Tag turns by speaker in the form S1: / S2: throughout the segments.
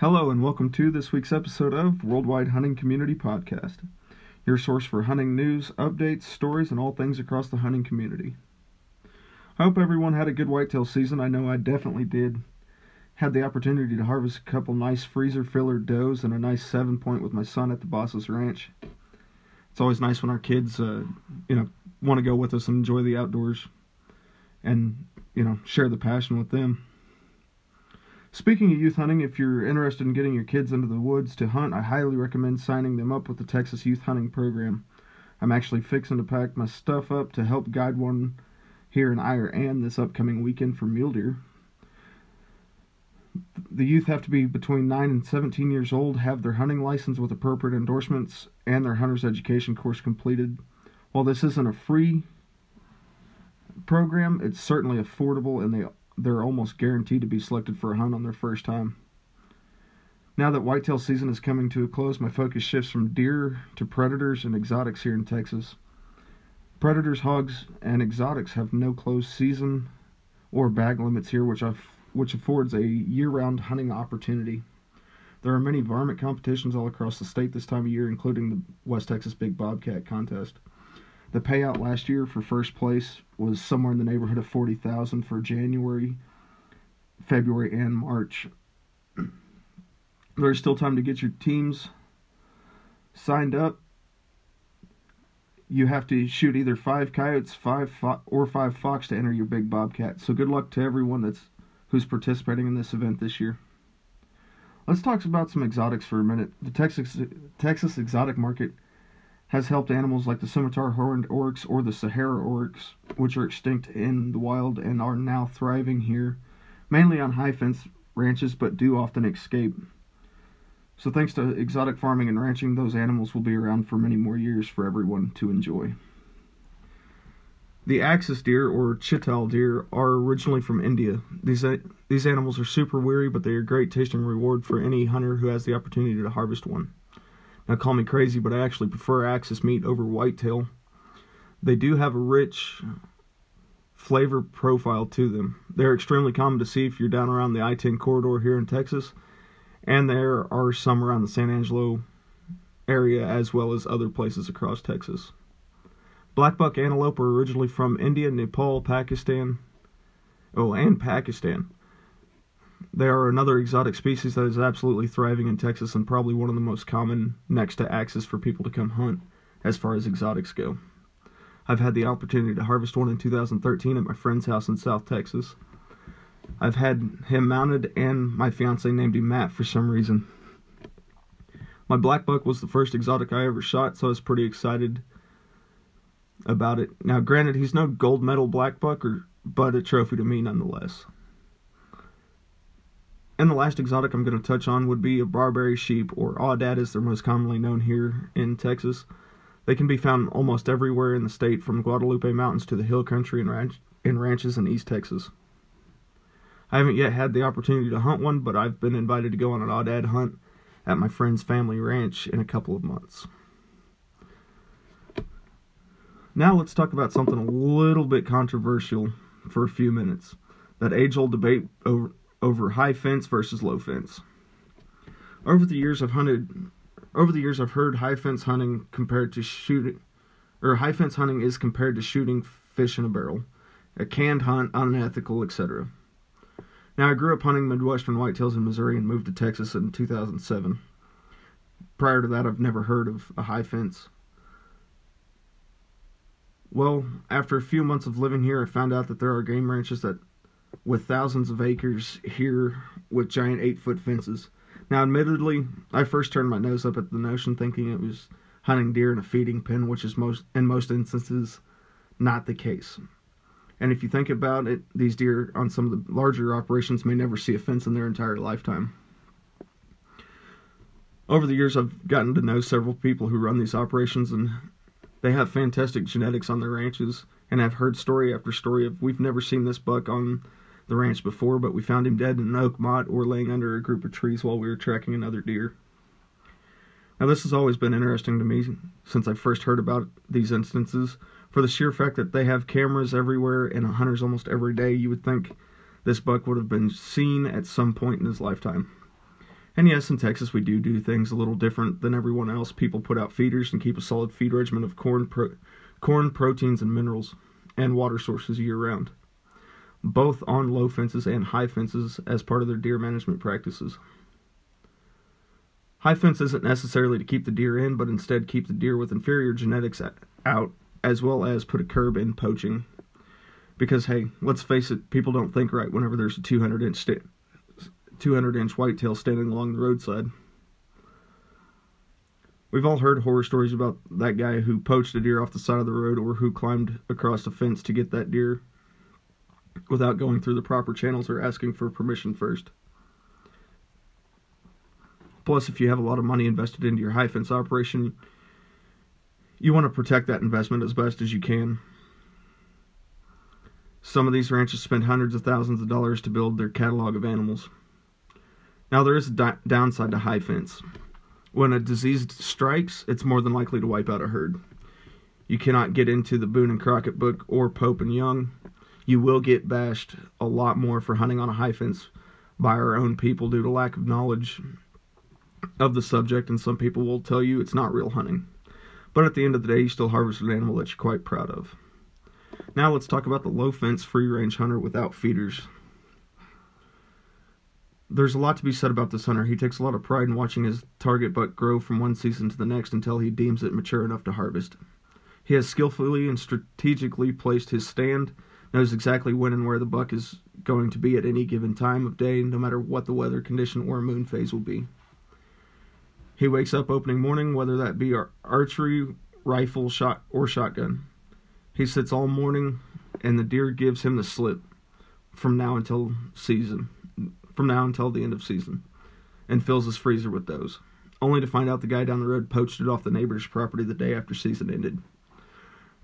S1: Hello, and welcome to this week's episode of Worldwide Hunting Community Podcast, your source for hunting news, updates, stories, and all things across the hunting community. I hope everyone had a good whitetail season. I know I definitely did. Had the opportunity to harvest a couple nice freezer filler does and a nice seven point with my son at the Boss's Ranch. It's always nice when our kids, uh, you know, want to go with us and enjoy the outdoors, and you know, share the passion with them. Speaking of youth hunting, if you're interested in getting your kids into the woods to hunt, I highly recommend signing them up with the Texas Youth Hunting Program. I'm actually fixing to pack my stuff up to help guide one here in Iraan this upcoming weekend for mule deer. The youth have to be between 9 and 17 years old, have their hunting license with appropriate endorsements, and their hunter's education course completed. While this isn't a free program, it's certainly affordable and they they're almost guaranteed to be selected for a hunt on their first time. Now that whitetail season is coming to a close, my focus shifts from deer to predators and exotics here in Texas. Predators, hogs, and exotics have no closed season or bag limits here, which, which affords a year round hunting opportunity. There are many varmint competitions all across the state this time of year, including the West Texas Big Bobcat contest. The payout last year for first place was somewhere in the neighborhood of 40,000 for January, February, and March. There's still time to get your teams signed up. You have to shoot either five coyotes, five fo- or five fox to enter your big bobcat. So good luck to everyone that's who's participating in this event this year. Let's talk about some exotics for a minute. The Texas Texas exotic market has helped animals like the scimitar horned oryx or the Sahara oryx, which are extinct in the wild and are now thriving here, mainly on high fence ranches, but do often escape. So, thanks to exotic farming and ranching, those animals will be around for many more years for everyone to enjoy. The axis deer or chital deer are originally from India. These these animals are super weary, but they are a great tasting reward for any hunter who has the opportunity to harvest one. Now, call me crazy, but I actually prefer axis meat over whitetail. They do have a rich flavor profile to them. They're extremely common to see if you're down around the I 10 corridor here in Texas, and there are some around the San Angelo area as well as other places across Texas. Black buck antelope are originally from India, Nepal, Pakistan, oh, and Pakistan. They are another exotic species that is absolutely thriving in Texas and probably one of the most common next to axis for people to come hunt as far as exotics go. I've had the opportunity to harvest one in 2013 at my friend's house in South Texas. I've had him mounted and my fiance named him Matt for some reason. My black buck was the first exotic I ever shot, so I was pretty excited about it. Now, granted, he's no gold medal black buck, or, but a trophy to me nonetheless. And the last exotic I'm going to touch on would be a Barbary sheep, or aoudad as they're most commonly known here in Texas. They can be found almost everywhere in the state, from Guadalupe Mountains to the hill country and, ranch- and ranches in East Texas. I haven't yet had the opportunity to hunt one, but I've been invited to go on an aoudad hunt at my friend's family ranch in a couple of months. Now let's talk about something a little bit controversial for a few minutes. That age old debate over, over high fence versus low fence. Over the years I've hunted over the years I've heard high fence hunting compared to shooting or high fence hunting is compared to shooting fish in a barrel, a canned hunt, unethical, etc. Now I grew up hunting Midwestern whitetails in Missouri and moved to Texas in 2007. Prior to that I've never heard of a high fence. Well, after a few months of living here, I found out that there are game ranches that with thousands of acres here with giant eight foot fences. Now, admittedly, I first turned my nose up at the notion thinking it was hunting deer in a feeding pen, which is most in most instances not the case. And if you think about it, these deer on some of the larger operations may never see a fence in their entire lifetime. Over the years, I've gotten to know several people who run these operations, and they have fantastic genetics on their ranches. And I've heard story after story of we've never seen this buck on the ranch before, but we found him dead in an oak motte or laying under a group of trees while we were tracking another deer. Now, this has always been interesting to me since I first heard about these instances. For the sheer fact that they have cameras everywhere and hunters almost every day, you would think this buck would have been seen at some point in his lifetime. And yes, in Texas, we do do things a little different than everyone else. People put out feeders and keep a solid feed regimen of corn, pro- corn proteins, and minerals, and water sources year round, both on low fences and high fences as part of their deer management practices. High fence isn't necessarily to keep the deer in, but instead keep the deer with inferior genetics out, as well as put a curb in poaching. Because hey, let's face it, people don't think right whenever there's a 200 inch st- 200 inch whitetail standing along the roadside. We've all heard horror stories about that guy who poached a deer off the side of the road or who climbed across a fence to get that deer without going through the proper channels or asking for permission first. Plus, if you have a lot of money invested into your high fence operation, you want to protect that investment as best as you can. Some of these ranches spend hundreds of thousands of dollars to build their catalog of animals. Now, there is a di- downside to high fence. When a disease strikes, it's more than likely to wipe out a herd. You cannot get into the Boone and Crockett book or Pope and Young. You will get bashed a lot more for hunting on a high fence by our own people due to lack of knowledge of the subject, and some people will tell you it's not real hunting. But at the end of the day, you still harvest an animal that you're quite proud of. Now let's talk about the low fence free range hunter without feeders there's a lot to be said about this hunter. He takes a lot of pride in watching his target buck grow from one season to the next until he deems it mature enough to harvest. He has skillfully and strategically placed his stand, knows exactly when and where the buck is going to be at any given time of day, no matter what the weather condition or moon phase will be. He wakes up opening morning, whether that be archery, rifle, shot, or shotgun. He sits all morning, and the deer gives him the slip from now until season from now until the end of season and fills his freezer with those, only to find out the guy down the road poached it off the neighbor's property the day after season ended.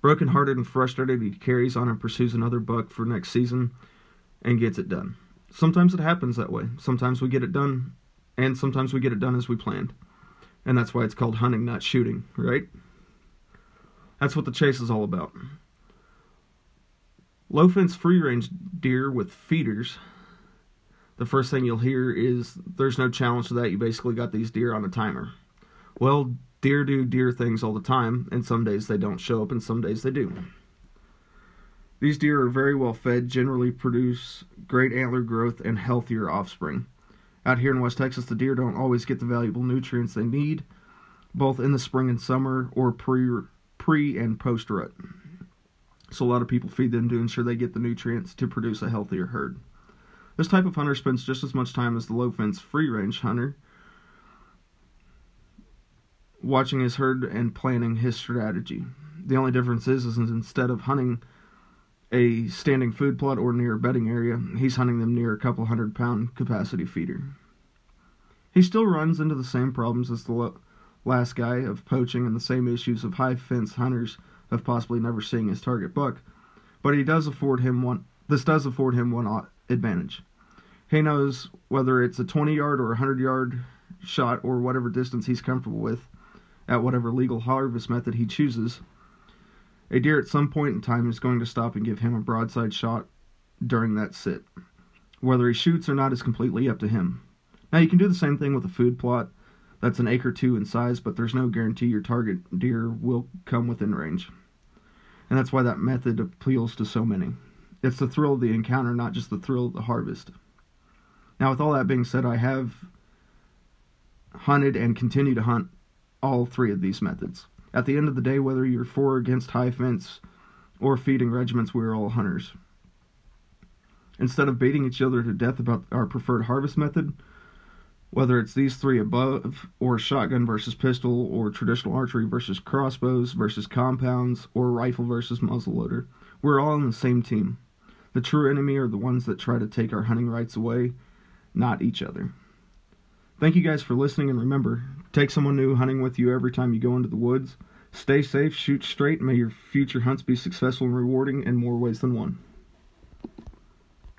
S1: Broken hearted and frustrated, he carries on and pursues another buck for next season and gets it done. Sometimes it happens that way. Sometimes we get it done, and sometimes we get it done as we planned. And that's why it's called hunting, not shooting, right? That's what the chase is all about. Low fence free range deer with feeders the first thing you'll hear is there's no challenge to that. You basically got these deer on a timer. Well, deer do deer things all the time, and some days they don't show up, and some days they do. These deer are very well fed, generally produce great antler growth and healthier offspring. Out here in West Texas, the deer don't always get the valuable nutrients they need, both in the spring and summer or pre pre and post rut. So a lot of people feed them to ensure they get the nutrients to produce a healthier herd. This type of hunter spends just as much time as the low fence free range hunter watching his herd and planning his strategy. The only difference is, is instead of hunting a standing food plot or near a bedding area, he's hunting them near a couple hundred pound capacity feeder. He still runs into the same problems as the last guy of poaching and the same issues of high fence hunters of possibly never seeing his target buck, but he does afford him one. This does afford him one advantage. He knows whether it's a 20 yard or a 100 yard shot or whatever distance he's comfortable with at whatever legal harvest method he chooses. A deer at some point in time is going to stop and give him a broadside shot during that sit. Whether he shoots or not is completely up to him. Now, you can do the same thing with a food plot that's an acre or two in size, but there's no guarantee your target deer will come within range. And that's why that method appeals to so many. It's the thrill of the encounter, not just the thrill of the harvest. Now, with all that being said, I have hunted and continue to hunt all three of these methods. At the end of the day, whether you're for or against high fence or feeding regiments, we're all hunters. Instead of beating each other to death about our preferred harvest method, whether it's these three above, or shotgun versus pistol, or traditional archery versus crossbows versus compounds, or rifle versus muzzleloader, we're all on the same team. The true enemy are the ones that try to take our hunting rights away, not each other. Thank you guys for listening, and remember take someone new hunting with you every time you go into the woods. Stay safe, shoot straight, and may your future hunts be successful and rewarding in more ways than one.